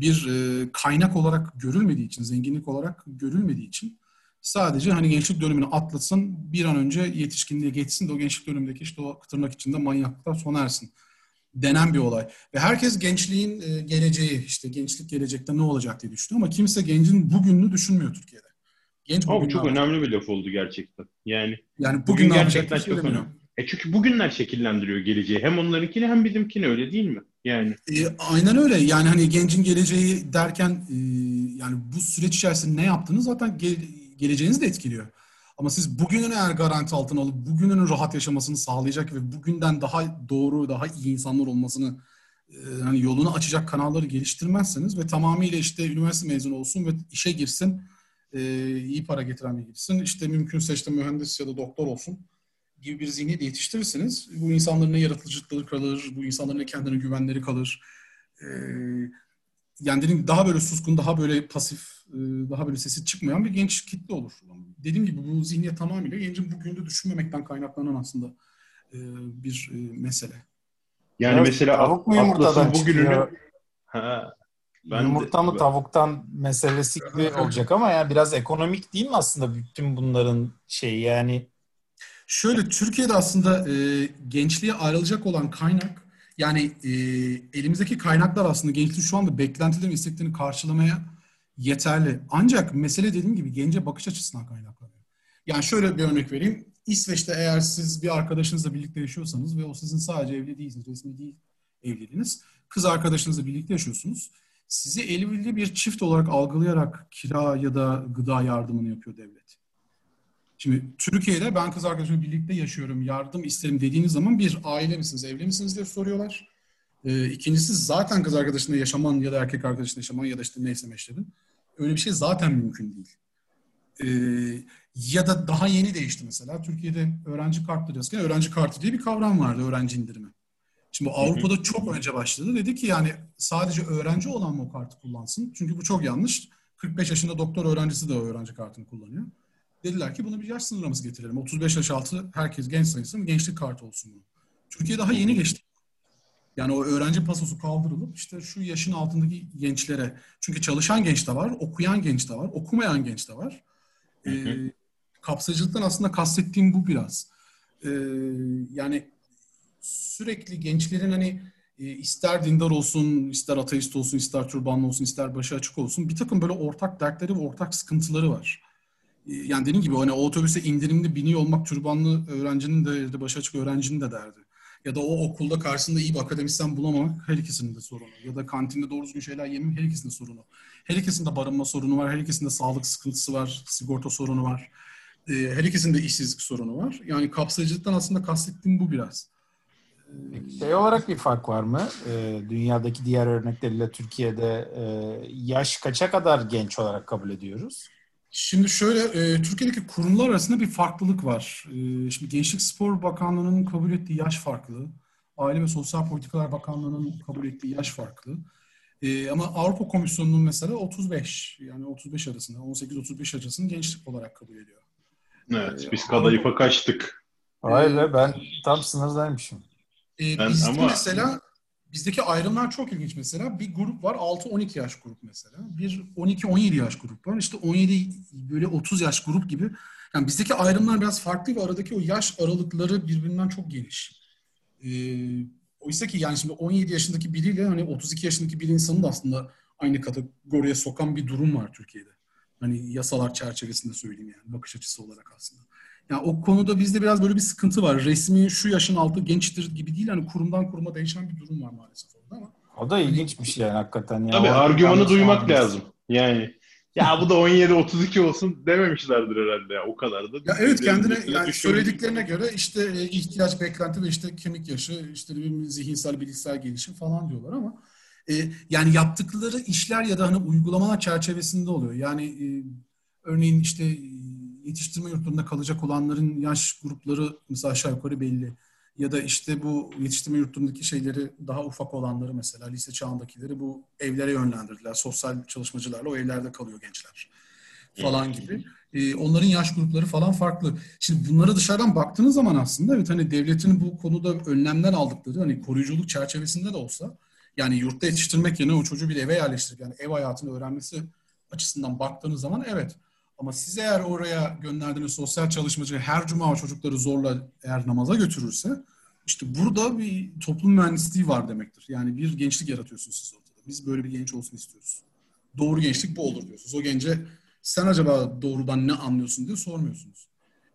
bir e, kaynak olarak görülmediği için, zenginlik olarak görülmediği için sadece hani gençlik dönemini atlasın, bir an önce yetişkinliğe geçsin de o gençlik dönemindeki işte o tırnak içinde manyaklıklar sona ersin denen bir olay. Ve herkes gençliğin e, geleceği, işte gençlik gelecekte ne olacak diye düşünüyor ama kimse gencin bugününü düşünmüyor Türkiye'de. Genç bu çok önemli bir laf oldu gerçekten. Yani, yani bugün, bugün gerçekten çok önemli. E çünkü bugünler şekillendiriyor geleceği. Hem onlarınkini hem bizimkini öyle değil mi? Yani. E, aynen öyle. Yani hani gencin geleceği derken e, yani bu süreç içerisinde ne yaptığınız zaten ge- geleceğinizi de etkiliyor. Ama siz bugünün eğer garanti altına alıp bugünün rahat yaşamasını sağlayacak ve bugünden daha doğru, daha iyi insanlar olmasını e, hani yolunu açacak kanalları geliştirmezseniz ve tamamıyla işte üniversite mezunu olsun ve işe girsin e, iyi para getiren bir gitsin. İşte mümkünse işte mühendis ya da doktor olsun gibi bir zihniyet yetiştirirseniz bu insanların ne yaratıcılıkları kalır, bu insanların ne kendine güvenleri kalır. E, yani dediğim daha böyle suskun, daha böyle pasif, e, daha böyle sesi çıkmayan bir genç kitle olur. Dediğim gibi bu zihniyet tamamıyla gencin bugünde düşünmemekten kaynaklanan aslında e, bir e, mesele. Yani evet, mesela tavuk mu yumurtadan bugününü ha, ben Yumurta mı tavuktan meselesi gibi [LAUGHS] olacak ama yani biraz ekonomik değil mi aslında bütün bunların şeyi yani? Şöyle Türkiye'de aslında e, gençliğe ayrılacak olan kaynak yani e, elimizdeki kaynaklar aslında gençliğin şu anda beklentilerin isteklerini karşılamaya yeterli. Ancak mesele dediğim gibi gence bakış açısından kaynaklanıyor. Yani şöyle bir örnek vereyim. İsveç'te eğer siz bir arkadaşınızla birlikte yaşıyorsanız ve o sizin sadece evli değilsiniz, resmi değil evliliğiniz. Kız arkadaşınızla birlikte yaşıyorsunuz sizi evli bir çift olarak algılayarak kira ya da gıda yardımını yapıyor devlet. Şimdi Türkiye'de ben kız arkadaşımla birlikte yaşıyorum, yardım isterim dediğiniz zaman bir aile misiniz, evli misiniz diye soruyorlar. Ee, ikincisi zaten kız arkadaşınla yaşaman ya da erkek arkadaşınla yaşaman ya da işte neyse meşlerin. Öyle bir şey zaten mümkün değil. Ee, ya da daha yeni değişti mesela. Türkiye'de öğrenci kartları yazarken öğrenci kartı diye bir kavram vardı, öğrenci indirimi. Şimdi Avrupa'da çok önce başladı. Dedi ki yani sadece öğrenci olan mı o kartı kullansın? Çünkü bu çok yanlış. 45 yaşında doktor öğrencisi de o öğrenci kartını kullanıyor. Dediler ki bunu bir yaş sınırlaması getirelim. 35 yaş altı herkes genç sayısı gençlik kartı olsun bu. Türkiye daha yeni geçti. Yani o öğrenci pasosu kaldırılıp işte şu yaşın altındaki gençlere çünkü çalışan genç de var, okuyan genç de var, okumayan genç de var. Ee, kapsayıcılıktan aslında kastettiğim bu biraz. Ee, yani sürekli gençlerin hani e, ister dindar olsun, ister ateist olsun, ister türbanlı olsun, ister başı açık olsun bir takım böyle ortak dertleri ve ortak sıkıntıları var. Yani dediğim gibi hani o otobüse indirimli biniyor olmak türbanlı öğrencinin de, de başı açık öğrencinin de derdi. Ya da o okulda karşısında iyi bir akademisyen bulamamak her ikisinin de sorunu. Ya da kantinde doğru düzgün şeyler yememek her ikisinin de sorunu. Her ikisinde barınma sorunu var, her ikisinde sağlık sıkıntısı var, sigorta sorunu var. E, her ikisinde işsizlik sorunu var. Yani kapsayıcılıktan aslında kastettiğim bu biraz. Şey olarak bir fark var mı? Ee, dünyadaki diğer örnekleriyle Türkiye'de e, yaş kaça kadar genç olarak kabul ediyoruz? Şimdi şöyle, e, Türkiye'deki kurumlar arasında bir farklılık var. E, şimdi Gençlik Spor Bakanlığı'nın kabul ettiği yaş farklı. Aile ve Sosyal Politikalar Bakanlığı'nın kabul ettiği yaş farklı. E, ama Avrupa Komisyonu'nun mesela 35, yani 35 arasında, 18-35 arasını gençlik olarak kabul ediyor. Evet, e, biz kadayıfa kaçtık. Hayır ben tam sınırdaymışım. Ee, ben, bizde ama... mesela bizdeki ayrımlar çok ilginç mesela. Bir grup var 6-12 yaş grup mesela. Bir 12-17 yaş grup var. İşte 17 böyle 30 yaş grup gibi. Yani bizdeki ayrımlar biraz farklı ve aradaki o yaş aralıkları birbirinden çok geniş. Ee, oysa ki yani şimdi 17 yaşındaki biriyle hani 32 yaşındaki bir insanın da aslında aynı kategoriye sokan bir durum var Türkiye'de. Hani yasalar çerçevesinde söyleyeyim yani bakış açısı olarak aslında. Yani o konuda bizde biraz böyle bir sıkıntı var. Resmi şu yaşın altı gençtir gibi değil. Hani kurumdan kuruma değişen bir durum var maalesef orada ama. O da ilginç bir şey yani hakikaten. Ya. Tabii argümanı duymak Anladım. lazım. Yani ya bu da 17-32 olsun dememişlerdir herhalde ya. O kadar da. Ya evet kendine yani söylediklerine göre işte e, ihtiyaç, beklenti ve işte kemik yaşı, işte bir zihinsel, bilişsel gelişim falan diyorlar ama e, yani yaptıkları işler ya da hani uygulamalar çerçevesinde oluyor. Yani e, örneğin işte yetiştirme yurtlarında kalacak olanların yaş grupları mesela aşağı yukarı belli. Ya da işte bu yetiştirme yurtlarındaki şeyleri daha ufak olanları mesela lise çağındakileri bu evlere yönlendirdiler. Sosyal çalışmacılarla o evlerde kalıyor gençler falan gibi. Ee, onların yaş grupları falan farklı. Şimdi bunlara dışarıdan baktığınız zaman aslında evet hani devletin bu konuda önlemler aldıkları hani koruyuculuk çerçevesinde de olsa yani yurtta yetiştirmek yerine o çocuğu bir eve yerleştirip yani ev hayatını öğrenmesi açısından baktığınız zaman evet. Ama siz eğer oraya gönderdiğiniz sosyal çalışmacı her cuma çocukları zorla eğer namaza götürürse işte burada bir toplum mühendisliği var demektir. Yani bir gençlik yaratıyorsunuz siz ortada. Biz böyle bir genç olsun istiyoruz. Doğru gençlik bu olur diyorsunuz. O gence sen acaba doğrudan ne anlıyorsun diye sormuyorsunuz.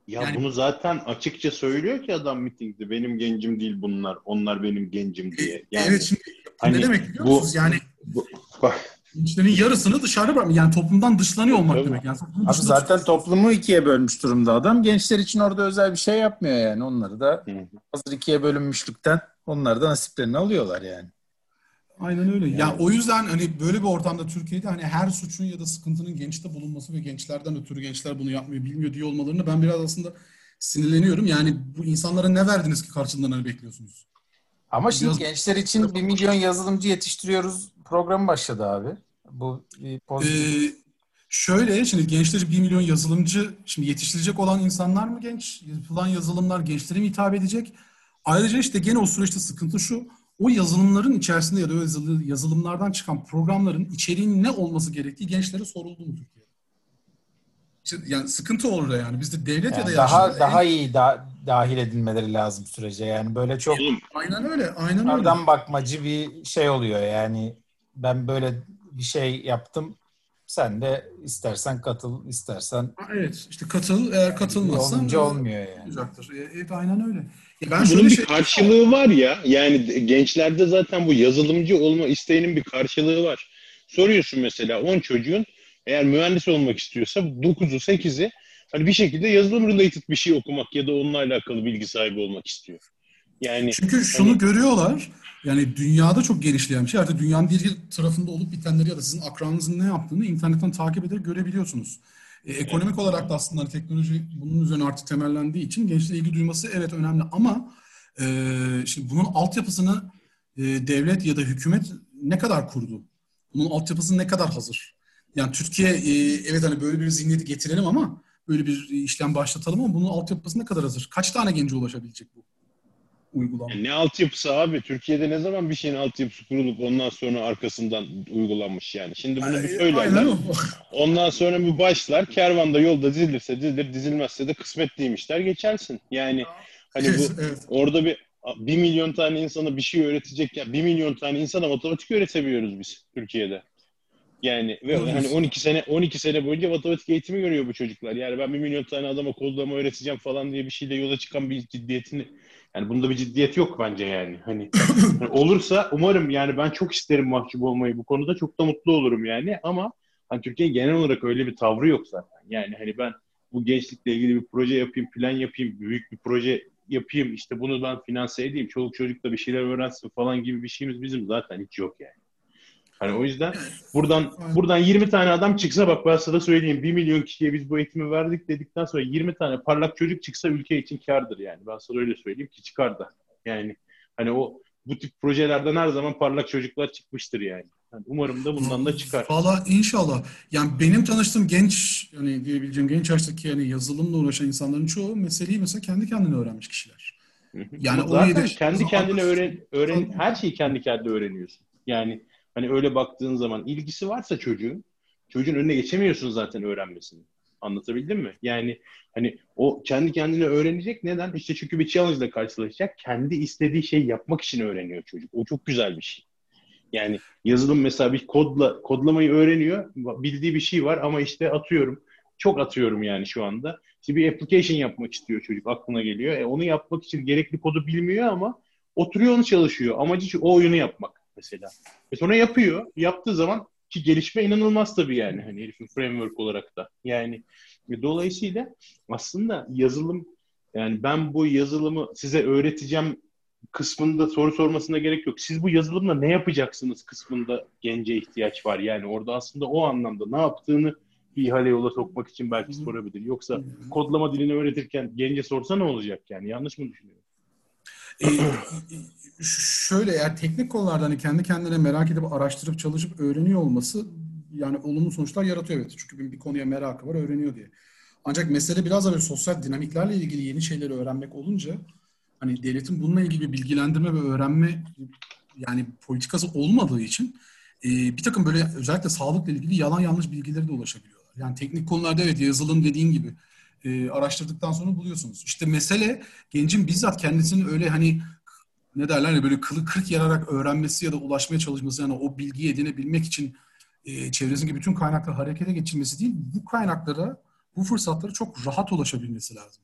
Ya Yani- bunu zaten açıkça söylüyor ki adam mitingde. Benim gencim değil bunlar. Onlar benim gencim diye. E, Yani evet şimdi hani ne demek biliyor bu- musunuz? Yani bu- bak gençlerin yarısını dışarı bırakmak. Yani toplumdan dışlanıyor olmak Tabii. demek. Yani Abi zaten tutuyorsunuz. toplumu ikiye bölmüş durumda adam. Gençler için orada özel bir şey yapmıyor yani. Onları da Hı hazır ikiye bölünmüşlükten onlar da nasiplerini alıyorlar yani. Aynen öyle. Ya Yani- o yüzden hani böyle bir ortamda Türkiye'de hani her suçun ya da sıkıntının gençte bulunması ve gençlerden ötürü gençler bunu yapmıyor, bilmiyor diye olmalarını ben biraz aslında sinirleniyorum. Yani bu insanlara ne verdiniz ki karşılığında ne bekliyorsunuz? Ama şimdi Biraz- gençler için bir milyon yazılımcı yetiştiriyoruz programı başladı abi. Bu bir pozitif. Ee, şöyle şimdi gençler 1 milyon yazılımcı şimdi yetiştirecek olan insanlar mı genç? Yapılan yazılımlar gençlere mi hitap edecek? Ayrıca işte gene o süreçte sıkıntı şu. O yazılımların içerisinde ya da o yazılı- yazılımlardan çıkan programların içeriğinin ne olması gerektiği gençlere soruldu mu Türkiye'de? İşte yani sıkıntı orada yani. Bizde devlet ya Yani da daha daha iyi da, dahil edilmeleri lazım sürece. Yani böyle çok Aynen öyle. Aynen öyle. Bakmacı bir şey oluyor yani. Ben böyle bir şey yaptım. Sen de istersen katıl, istersen Ha, Evet. işte katıl. Eğer katılmazsan olunca olmuyor yani. olacaktır. E, Evet aynen öyle. Ya ben bunun bir şey karşılığı var ya. Yani gençlerde zaten bu yazılımcı olma isteğinin bir karşılığı var. Soruyorsun mesela 10 çocuğun eğer mühendis olmak istiyorsa 9'u 8'i hani bir şekilde yazılım related bir şey okumak ya da onunla alakalı bilgi sahibi olmak istiyor. Yani Çünkü şunu Hani- görüyorlar. Yani dünyada çok genişleyen bir şey. Artık dünyanın bir tarafında olup bitenleri ya da sizin akranınızın ne yaptığını internetten takip ederek görebiliyorsunuz. E, ekonomik olarak da aslında hani teknoloji bunun üzerine artık temellendiği için gençliğe ilgi duyması evet önemli ama e, şimdi bunun altyapısını e, devlet ya da hükümet ne kadar kurdu? Bunun altyapısı ne kadar hazır? Yani Türkiye e, evet hani böyle bir zihniyeti getirelim ama böyle bir işlem başlatalım ama bunun altyapısı ne kadar hazır? Kaç tane gence ulaşabilecek bu uygulama? ne altyapısı abi? Türkiye'de ne zaman bir şeyin altyapısı kurulup ondan sonra arkasından uygulanmış yani. Şimdi bunu bir söylerler. [LAUGHS] Ondan sonra bir başlar. Kervanda yolda dizilirse dizilir, dizilmezse de kısmetliymiş der geçersin. Yani hani bu [LAUGHS] evet. orada bir bir milyon tane insana bir şey öğretecek ya bir milyon tane insana matematik öğretemiyoruz biz Türkiye'de. Yani ve hani diyorsun. 12 sene 12 sene boyunca matematik eğitimi görüyor bu çocuklar. Yani ben bir milyon tane adama kodlama öğreteceğim falan diye bir şeyle yola çıkan bir ciddiyetini yani bunda bir ciddiyet yok bence yani. Hani, [LAUGHS] hani olursa umarım yani ben çok isterim mahcup olmayı bu konuda çok da mutlu olurum yani ama hani Türkiye'nin genel olarak öyle bir tavrı yok zaten. Yani hani ben bu gençlikle ilgili bir proje yapayım, plan yapayım, büyük bir proje yapayım, işte bunu ben finanse edeyim, çoluk çocuk da bir şeyler öğrensin falan gibi bir şeyimiz bizim zaten hiç yok yani. Hani o yüzden buradan buradan 20 tane adam çıksa bak ben sana söyleyeyim 1 milyon kişiye biz bu eğitimi verdik dedikten sonra 20 tane parlak çocuk çıksa ülke için kardır yani. Ben sana öyle söyleyeyim ki çıkar da. Yani hani o bu tip projelerden her zaman parlak çocuklar çıkmıştır yani. Yani umarım da bundan da çıkar. Valla inşallah. Yani benim tanıştığım genç, yani diyebileceğim genç yaştaki yani yazılımla uğraşan insanların çoğu meseleyi mesela kendi kendine öğrenmiş kişiler. Yani o zaten kendi kendine öğren, öğren her şeyi kendi kendine öğreniyorsun. Yani hani öyle baktığın zaman ilgisi varsa çocuğun çocuğun önüne geçemiyorsun zaten öğrenmesini. Anlatabildim mi? Yani hani o kendi kendine öğrenecek. Neden? İşte çünkü bir challenge ile karşılaşacak. Kendi istediği şeyi yapmak için öğreniyor çocuk. O çok güzel bir şey. Yani yazılım mesela bir kodla kodlamayı öğreniyor. Bildiği bir şey var ama işte atıyorum. Çok atıyorum yani şu anda. İşte bir application yapmak istiyor çocuk aklına geliyor. E onu yapmak için gerekli kodu bilmiyor ama oturuyor onu çalışıyor. Amacı o oyunu yapmak mesela. Ve sonra yapıyor. Yaptığı zaman ki gelişme inanılmaz tabii yani hani herifin framework olarak da. Yani dolayısıyla aslında yazılım yani ben bu yazılımı size öğreteceğim kısmında soru sormasına gerek yok. Siz bu yazılımla ne yapacaksınız kısmında gence ihtiyaç var. Yani orada aslında o anlamda ne yaptığını bir ihale yola sokmak için belki sorabilir. Yoksa kodlama dilini öğretirken gence sorsa ne olacak yani? Yanlış mı düşünüyorum? Ee, şöyle eğer teknik konularda hani kendi kendine merak edip araştırıp çalışıp öğreniyor olması yani olumlu sonuçlar yaratıyor evet. Çünkü bir konuya merakı var öğreniyor diye. Ancak mesele biraz da böyle sosyal dinamiklerle ilgili yeni şeyleri öğrenmek olunca hani devletin bununla ilgili bir bilgilendirme ve öğrenme yani politikası olmadığı için e, bir takım böyle özellikle sağlıkla ilgili yalan yanlış bilgileri de ulaşabiliyorlar. Yani teknik konularda evet yazılım dediğin gibi e, araştırdıktan sonra buluyorsunuz. İşte mesele gencin bizzat kendisini öyle hani ne derler ya böyle kılı kırk yararak öğrenmesi ya da ulaşmaya çalışması yani o bilgiyi edinebilmek için e, çevresindeki bütün kaynakları harekete geçirmesi değil, bu kaynaklara, bu fırsatlara çok rahat ulaşabilmesi lazım.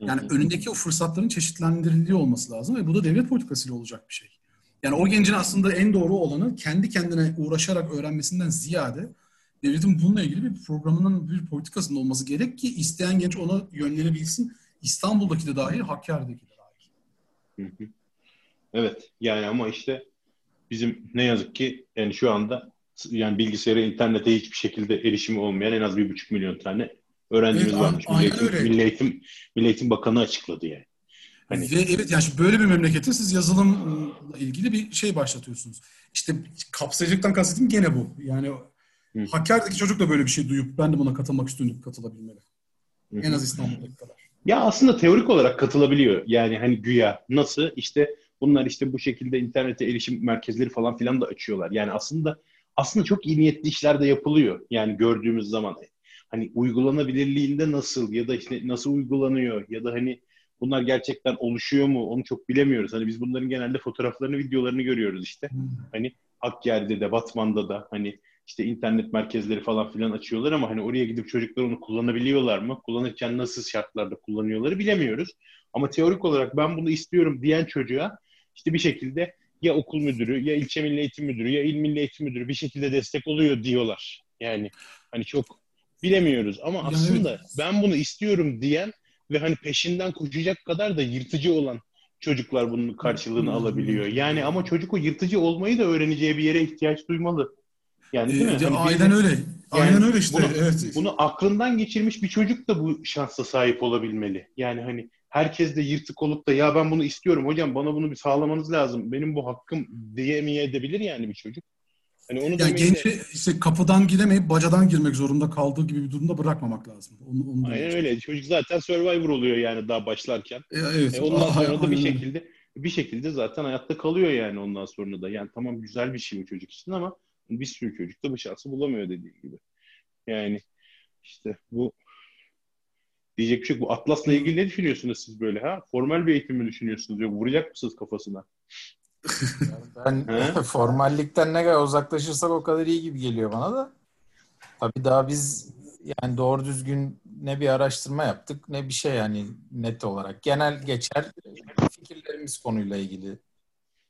Yani önündeki o fırsatların çeşitlendirildiği olması lazım ve bu da devlet politikasıyla olacak bir şey. Yani o gencin aslında en doğru olanı kendi kendine uğraşarak öğrenmesinden ziyade devletin bununla ilgili bir programının bir politikasının olması gerek ki isteyen genç ona yönlenebilsin. İstanbul'daki de dahil, Hakkari'deki de dahil. Evet yani ama işte bizim ne yazık ki yani şu anda yani bilgisayara, internete hiçbir şekilde erişimi olmayan en az bir buçuk milyon tane öğrencimiz evet, varmış. Milli Eğitim, Milli, Eğitim, Milli Eğitim Bakanı açıkladı yani. Hani... Ve evet yani böyle bir memlekette siz yazılımla ilgili bir şey başlatıyorsunuz. İşte kapsayıcılıktan kastettiğim gene bu. Yani Hı. Hakkari'deki çocuk da böyle bir şey duyup ben de buna katılmak istiyorum katılabilmeli. Hı. En az İstanbul'daki kadar. Ya aslında teorik olarak katılabiliyor. Yani hani güya nasıl işte bunlar işte bu şekilde internete erişim merkezleri falan filan da açıyorlar. Yani aslında aslında çok iyi niyetli işler de yapılıyor. Yani gördüğümüz zaman hani uygulanabilirliğinde nasıl ya da işte nasıl uygulanıyor ya da hani bunlar gerçekten oluşuyor mu onu çok bilemiyoruz. Hani biz bunların genelde fotoğraflarını, videolarını görüyoruz işte. Hani Hakkari'de de, Batman'da da hani işte internet merkezleri falan filan açıyorlar ama hani oraya gidip çocuklar onu kullanabiliyorlar mı? Kullanırken nasıl şartlarda kullanıyorları bilemiyoruz. Ama teorik olarak ben bunu istiyorum diyen çocuğa işte bir şekilde ya okul müdürü, ya ilçe milli eğitim müdürü, ya il milli eğitim müdürü bir şekilde destek oluyor diyorlar. Yani hani çok bilemiyoruz ama yani aslında evet. ben bunu istiyorum diyen ve hani peşinden koşacak kadar da yırtıcı olan çocuklar bunun karşılığını alabiliyor. Yani ama çocuk o yırtıcı olmayı da öğreneceği bir yere ihtiyaç duymalı. Yani değil mi? Ee, hani aynen öyle. Yani aynen öyle işte. Bunu, evet. bunu aklından geçirmiş bir çocuk da bu şansa sahip olabilmeli. Yani hani herkes de yırtık olup da ya ben bunu istiyorum hocam bana bunu bir sağlamanız lazım. Benim bu hakkım diyemeyebilir yani bir çocuk. Hani onu yani genci de... işte kapıdan giremeyip bacadan girmek zorunda kaldığı gibi bir durumda bırakmamak lazım. Onu, onu Aynen öyle. Çocuk zaten survivor oluyor yani daha başlarken. E, evet. E, ondan [LAUGHS] sonra aynen, da bir şekilde bir şekilde zaten hayatta kalıyor yani ondan sonra da. Yani tamam güzel bir şey bu çocuk için ama bir sürü çocuk da bu şansı bulamıyor dediği gibi. Yani işte bu diyecek bir şey Bu Atlas'la ilgili ne düşünüyorsunuz siz böyle ha? Formal bir eğitim mi düşünüyorsunuz? Yok vuracak mısınız kafasına? ben [LAUGHS] formallikten ne kadar uzaklaşırsak o kadar iyi gibi geliyor bana da. Tabii daha biz yani doğru düzgün ne bir araştırma yaptık ne bir şey yani net olarak. Genel geçer fikirlerimiz konuyla ilgili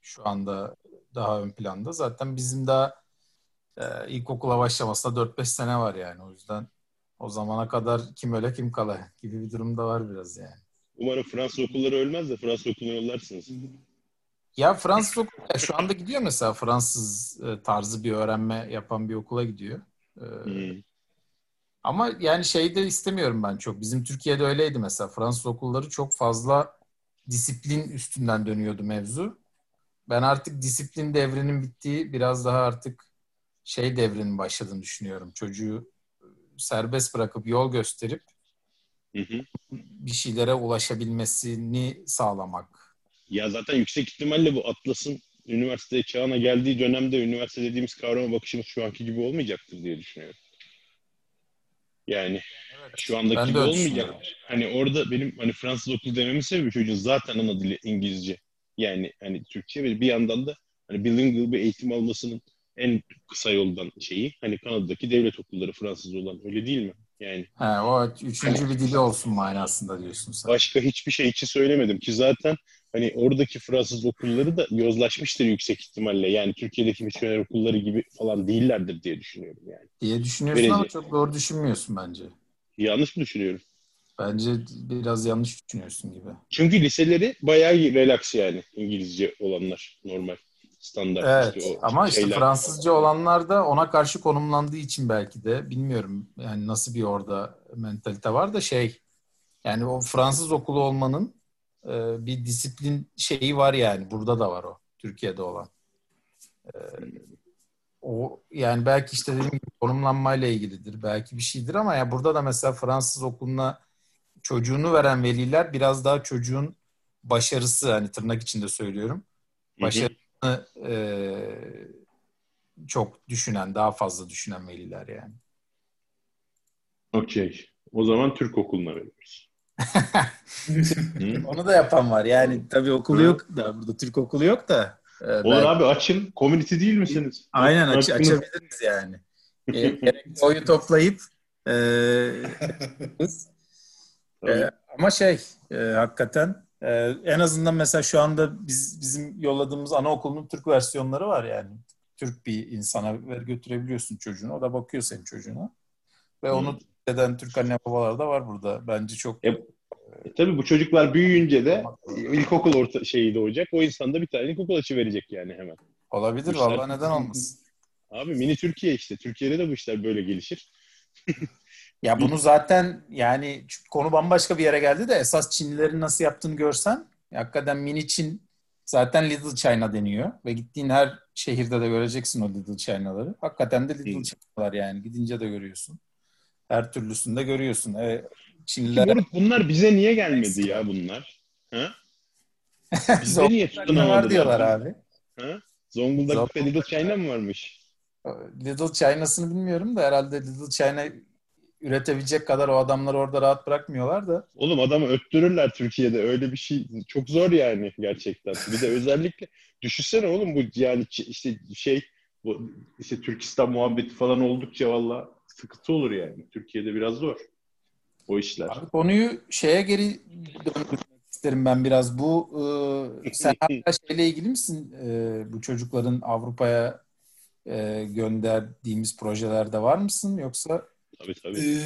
şu anda daha ön planda. Zaten bizim daha e, ilkokula başlamasına 4-5 sene var yani. O yüzden o zamana kadar kim öle kim kala gibi bir durum da var biraz yani. Umarım Fransız okulları ölmez de Fransız okuluna yollarsınız. Ya Fransız okulu şu anda gidiyor mesela Fransız e, tarzı bir öğrenme yapan bir okula gidiyor. Ee, hmm. Ama yani şey de istemiyorum ben çok. Bizim Türkiye'de öyleydi mesela. Fransız okulları çok fazla disiplin üstünden dönüyordu mevzu. Ben artık disiplin devrinin bittiği biraz daha artık şey devrinin başladığını düşünüyorum. Çocuğu serbest bırakıp yol gösterip hı hı. bir şeylere ulaşabilmesini sağlamak. Ya zaten yüksek ihtimalle bu Atlas'ın üniversite çağına geldiği dönemde üniversite dediğimiz kavrama bakışımız şu anki gibi olmayacaktır diye düşünüyorum. Yani Evet. şu andaki gibi öyle olmayacak. düşünüyorum. Hani orada benim hani Fransız okul dememin sebebi çocuğun zaten ana dili İngilizce. Yani hani Türkçe ve bir yandan da hani bilingual bir eğitim almasının en kısa yoldan şeyi hani Kanada'daki devlet okulları Fransız olan öyle değil mi? Yani Ha, o üçüncü bir dili olsun manasında diyorsun sen. başka hiçbir şey için söylemedim ki zaten hani oradaki Fransız okulları da yozlaşmıştır yüksek ihtimalle. Yani Türkiye'deki misyoner okulları gibi falan değillerdir diye düşünüyorum yani. diye düşünüyorsun ama Vereceğim. çok doğru düşünmüyorsun bence. Yanlış mı düşünüyorum? Bence biraz yanlış düşünüyorsun gibi. Çünkü liseleri bayağı relax yani İngilizce olanlar normal standart Evet işte o ama işte. Fransızca olanlar da ona karşı konumlandığı için belki de bilmiyorum yani nasıl bir orada mentalite var da şey yani o Fransız okulu olmanın e, bir disiplin şeyi var yani burada da var o Türkiye'de olan. E, o yani belki işte dediğim gibi konumlanmayla ilgilidir belki bir şeydir ama ya burada da mesela Fransız okuluna çocuğunu veren veliler biraz daha çocuğun başarısı hani tırnak içinde söylüyorum başarısını e, çok düşünen, daha fazla düşünen veliler yani. Okey. O zaman Türk okuluna veriyoruz. [LAUGHS] Onu da yapan var. Yani tabii okulu Hı. yok da burada Türk okulu yok da. e, Olur belki- abi açın. Community değil misiniz? Aynen aç, Hakkınız- açabiliriz yani. E, oyu toplayıp e, [LAUGHS] e, ama şey e, hakikaten e, en azından mesela şu anda biz bizim yolladığımız anaokulunun Türk versiyonları var yani. Türk bir insana ver götürebiliyorsun çocuğunu. O da bakıyor senin çocuğuna. Ve Hı. onu eden Türk anne babalar da var burada. Bence çok E, E, tabii bu çocuklar büyüyünce de ilkokul orta şeyi doğacak. O insan da bir tane ilkokul açı verecek yani hemen. olabilir. Vallahi neden olmasın. Abi mini Türkiye işte. Türkiye'de de bu işler böyle gelişir. [LAUGHS] Ya bunu zaten yani konu bambaşka bir yere geldi de esas Çinlilerin nasıl yaptığını görsen hakikaten mini Çin zaten Little China deniyor ve gittiğin her şehirde de göreceksin o Little China'ları. Hakikaten de Little. China'lar yani gidince de görüyorsun. Her türlüsünde görüyorsun. Evet, Çinliler Moruk, bunlar bize niye gelmedi ya bunlar? Ha? [LAUGHS] Bizde niye Zonguldak'ta var diyorlar abi. Ha? Zonguldak'ta Zonguldak- Little China mı varmış? Little China'sını bilmiyorum da herhalde Little China üretebilecek kadar o adamları orada rahat bırakmıyorlar da. Oğlum adamı öttürürler Türkiye'de. Öyle bir şey çok zor yani gerçekten. Bir de özellikle düşünsene oğlum bu yani işte şey bu işte Türkistan muhabbeti falan oldukça valla sıkıntı olur yani. Türkiye'de biraz zor o işler. Abi konuyu şeye geri döndürmek isterim ben biraz. Bu e, sen [LAUGHS] hala şeyle ilgili misin? E, bu çocukların Avrupa'ya e, gönderdiğimiz projelerde var mısın? Yoksa Tabii tabii. Ee,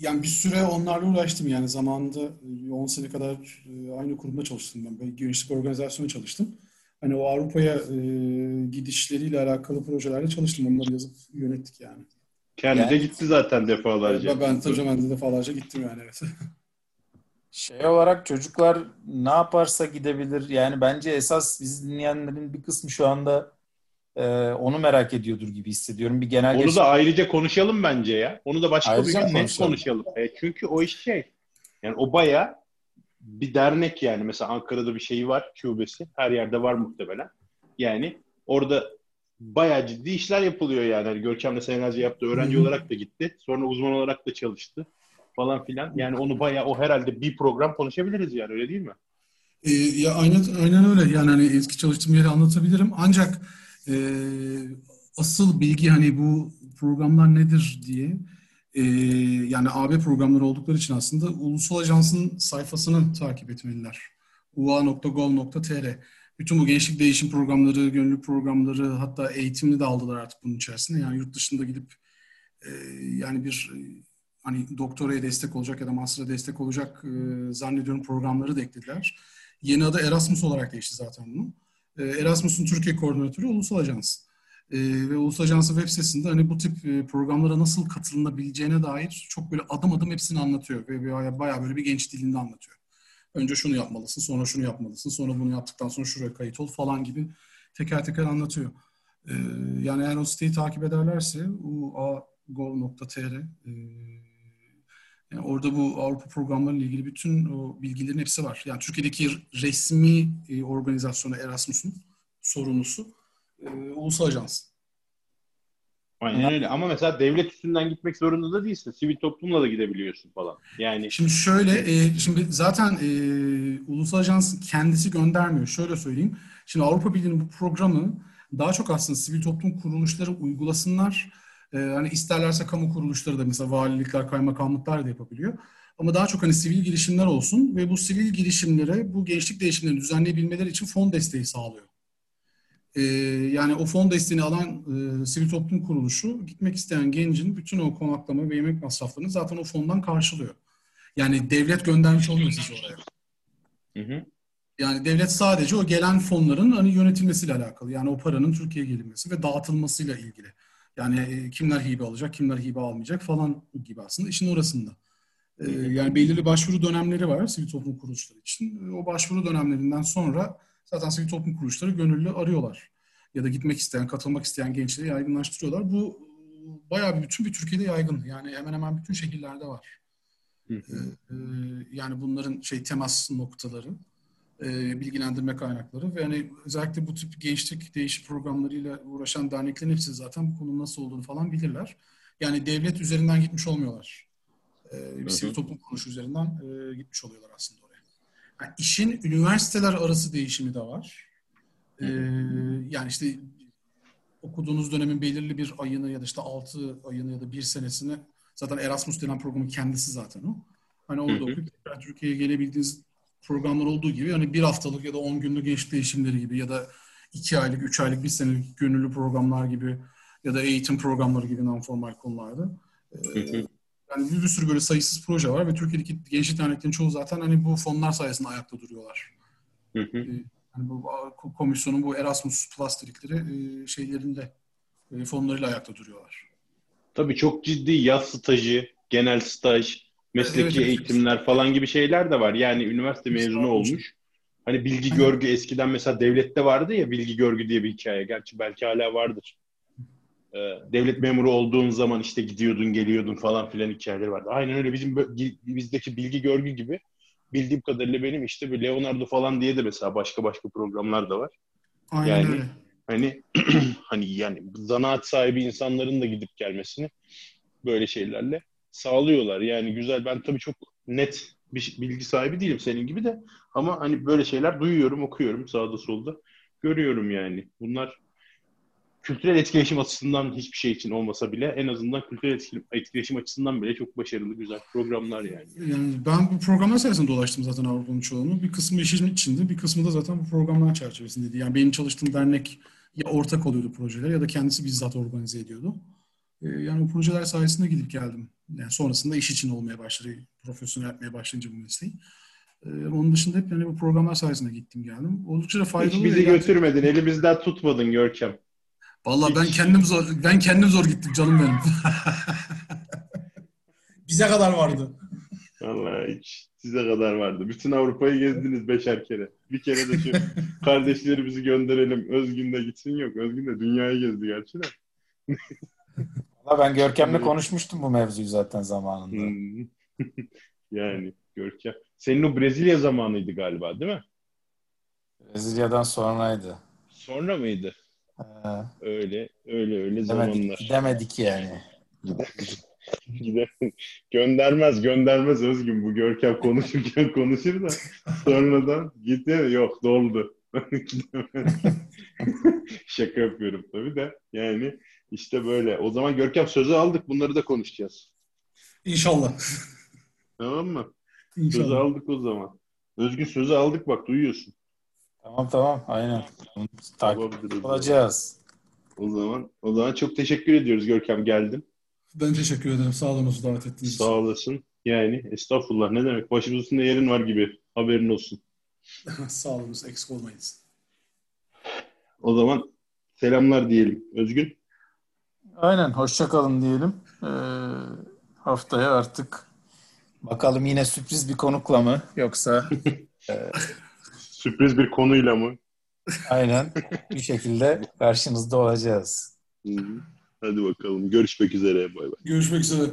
yani bir süre onlarla uğraştım yani zamanında e, 10 sene kadar e, aynı kurumda çalıştım ben. Ben gençlik organizasyonu çalıştım. Hani o Avrupa'ya e, gidişleriyle alakalı projelerde çalıştım. Onları yazıp yönettik yani. Kendi yani- de gitti zaten defalarca. Ben, ben tabii ben de defalarca gittim yani evet. [LAUGHS] şey olarak çocuklar ne yaparsa gidebilir. Yani bence esas bizi dinleyenlerin bir kısmı şu anda e, onu merak ediyordur gibi hissediyorum. Bir genel Onu geçiş- da ayrıca konuşalım bence ya. Onu da başka Ayrıca bir gün net konuşalım. konuşalım. E, çünkü o iş şey. Yani o baya bir dernek yani. Mesela Ankara'da bir şey var şubesi. Her yerde var muhtemelen. Yani orada bayağı ciddi işler yapılıyor yani. Hani Görkem de senelerce yaptı. Öğrenci Hı hı. olarak da gitti. Sonra uzman olarak da çalıştı. Falan filan. Yani onu bayağı o herhalde bir program konuşabiliriz yani öyle değil mi? Ee, ya aynen, aynen öyle. Yani hani eski çalıştığım yeri anlatabilirim. Ancak e, asıl bilgi hani bu programlar nedir diye e, yani AB programları oldukları için aslında Ulusal Ajans'ın sayfasını takip etmeliler. ua.gov.tr Bütün bu gençlik değişim programları, gönüllü programları hatta eğitimini de aldılar artık bunun içerisinde. Yani yurt dışında gidip e, yani bir hani doktoraya destek olacak ya da master'a destek olacak e, zannediyorum programları da eklediler. Yeni adı Erasmus olarak geçti zaten bunun. E, Erasmus'un Türkiye koordinatörü Ulusal Ajans. E, ve Ulusal Ajans'ın web sitesinde hani bu tip e, programlara nasıl katılınabileceğine dair çok böyle adım adım hepsini anlatıyor. Ve bayağı, bayağı böyle bir genç dilinde anlatıyor. Önce şunu yapmalısın, sonra şunu yapmalısın, sonra bunu yaptıktan sonra şuraya kayıt ol falan gibi teker teker anlatıyor. E, yani eğer o siteyi takip ederlerse ua.gov.tr yani orada bu Avrupa programlarıyla ilgili bütün o bilgilerin hepsi var. Yani Türkiye'deki resmi e, organizasyonu Erasmus'un sorumlusu e, Ulusal Ajans. Aynen öyle. Ama mesela devlet üstünden gitmek zorunda da değilsin. Sivil toplumla da gidebiliyorsun falan. Yani Şimdi şöyle, e, şimdi zaten e, ulusal ajansın kendisi göndermiyor. Şöyle söyleyeyim. Şimdi Avrupa Birliği'nin bu programı daha çok aslında sivil toplum kuruluşları uygulasınlar. E, hani isterlerse kamu kuruluşları da mesela valilikler, kaymakamlıklar da yapabiliyor. Ama daha çok hani sivil girişimler olsun ve bu sivil girişimlere bu gençlik değişimlerini düzenleyebilmeleri için fon desteği sağlıyor. Ee, yani o fon desteğini alan e, sivil toplum kuruluşu gitmek isteyen gencin bütün o konaklama ve yemek masraflarını zaten o fondan karşılıyor. Yani devlet göndermiş olmuyor sizi oraya. Hı hı. Yani devlet sadece o gelen fonların hani yönetilmesiyle alakalı. Yani o paranın Türkiye'ye gelinmesi ve dağıtılmasıyla ilgili. Yani e, kimler hibe alacak, kimler hibe almayacak falan gibi aslında işin orasında. Ee, yani belirli başvuru dönemleri var sivil toplum kuruluşları için. O başvuru dönemlerinden sonra zaten sivil toplum kuruluşları gönüllü arıyorlar. Ya da gitmek isteyen, katılmak isteyen gençleri yaygınlaştırıyorlar. Bu bayağı bir bütün bir Türkiye'de yaygın. Yani hemen hemen bütün şehirlerde var. Hı Ee, hı. e, yani bunların şey temas noktaları, e, bilgilendirme kaynakları ve hani özellikle bu tip gençlik değişim programlarıyla uğraşan derneklerin hepsi zaten bu konunun nasıl olduğunu falan bilirler. Yani devlet üzerinden gitmiş olmuyorlar. Ee, bir sivil toplum kuruluşu üzerinden e, gitmiş oluyorlar aslında oraya. Yani işin üniversiteler arası değişimi de var. Ee, yani işte okuduğunuz dönemin belirli bir ayını ya da işte 6 ayını ya da bir senesini zaten Erasmus denen programın kendisi zaten o. Hani orada Hı hı. okuyup tekrar Türkiye'ye gelebildiğiniz programlar olduğu gibi hani bir haftalık ya da 10 günlük gençlik değişimleri gibi ya da 2 aylık, 3 aylık, 1 senelik gönüllü programlar gibi ya da eğitim programları gibi non-formal konularda. Hı. Yani bir, bir sürü böyle sayısız proje var ve Türkiye'deki gençlik derneklerinin çoğu zaten hani bu fonlar sayesinde ayakta duruyorlar. Hı hı. Yani bu ko- komisyonun bu Erasmus Plus dedikleri e, şeylerinde e, fonlarıyla ayakta duruyorlar. Tabii çok ciddi yaz stajı, genel staj, mesleki Evet, evet. eğitimler falan gibi şeyler de var. Yani üniversite mezunu olmuş. Hani bilgi görgü eskiden mesela devlette vardı ya bilgi görgü diye bir hikaye. Gerçi belki hala vardır. Ee, devlet memuru olduğun zaman işte gidiyordun geliyordun falan filan hikayeleri vardı. Aynen öyle bizim bizdeki bilgi görgü gibi bildiğim kadarıyla benim işte bir Leonardo falan diye de mesela başka başka programlar da var. Aynen Yani- öyle. Hani [CLEARS THROAT] hani yani zanaat sahibi insanların da gidip gelmesini böyle şeylerle sağlıyorlar. Yani güzel. Ben tabii çok net bir bilgi sahibi değilim senin gibi de ama hani böyle şeyler duyuyorum, okuyorum sağda solda. Görüyorum yani. Bunlar kültürel etkileşim açısından hiçbir şey için olmasa bile en azından kültürel etki- etkileşim açısından bile çok başarılı, güzel programlar yani. Yani ben bu programlar sayesinde dolaştım zaten Avrupa'nın çoğunu. Bir kısmı işin içinde, bir kısmı da zaten bu programlar çerçevesindeydi. Yani benim çalıştığım dernek ya ortak oluyordu projeler ya da kendisi bizzat organize ediyordu. Ee, yani o projeler sayesinde gidip geldim. Yani sonrasında iş için olmaya başladı, profesyonel yapmaya başlayınca bu mesleği. Ee, onun dışında hep yani bu programlar sayesinde gittim geldim. Oldukça da faydalı. Hiç bizi gerçekten- götürmedin, elimizden tutmadın Görkem. Vallahi ben kendim zor ben kendim zor gittim canım benim. [LAUGHS] Bize kadar vardı. Vallahi hiç size kadar vardı. Bütün Avrupa'yı gezdiniz beşer kere. Bir kere de şu kardeşlerimizi gönderelim. Özgün de gitsin yok. Özgün de dünyayı gezdi gerçi de. Ben Görkem'le konuşmuştum bu mevzuyu zaten zamanında. [LAUGHS] Yani Görkem. Senin o Brezilya zamanıydı galiba değil mi? Brezilya'dan sonraydı. Sonra mıydı? Ee, Öyle öyle öyle gidemedik, zamanlar. gidemedik yani. [LAUGHS] Göndermez göndermez Özgün. Bu Görkem konuşurken konuşur da sonradan gitti yok doldu. [LAUGHS] Şaka yapıyorum tabii de. Yani işte böyle. O zaman Görkem sözü aldık. Bunları da konuşacağız. İnşallah. Tamam mı? Sözü İnşallah. aldık o zaman. Özgün sözü aldık bak duyuyorsun. Tamam tamam aynen. Takip olacağız. O zaman o zaman çok teşekkür ediyoruz Görkem geldin. Ben teşekkür ederim. Sağ olun davet ettiğiniz Sağ olasın. Yani estağfurullah ne demek. Başımızın üstünde yerin var gibi. Haberin olsun. [LAUGHS] Sağ olunuz. Eksik olmayınız. O zaman selamlar diyelim. Özgün. Aynen hoşça kalın diyelim. Ee, haftaya artık bakalım yine sürpriz bir konukla mı yoksa [LAUGHS] Sürpriz bir konuyla mı? aynen bir şekilde karşınızda olacağız. Hadi bakalım. Görüşmek üzere. Bay bay. Görüşmek üzere.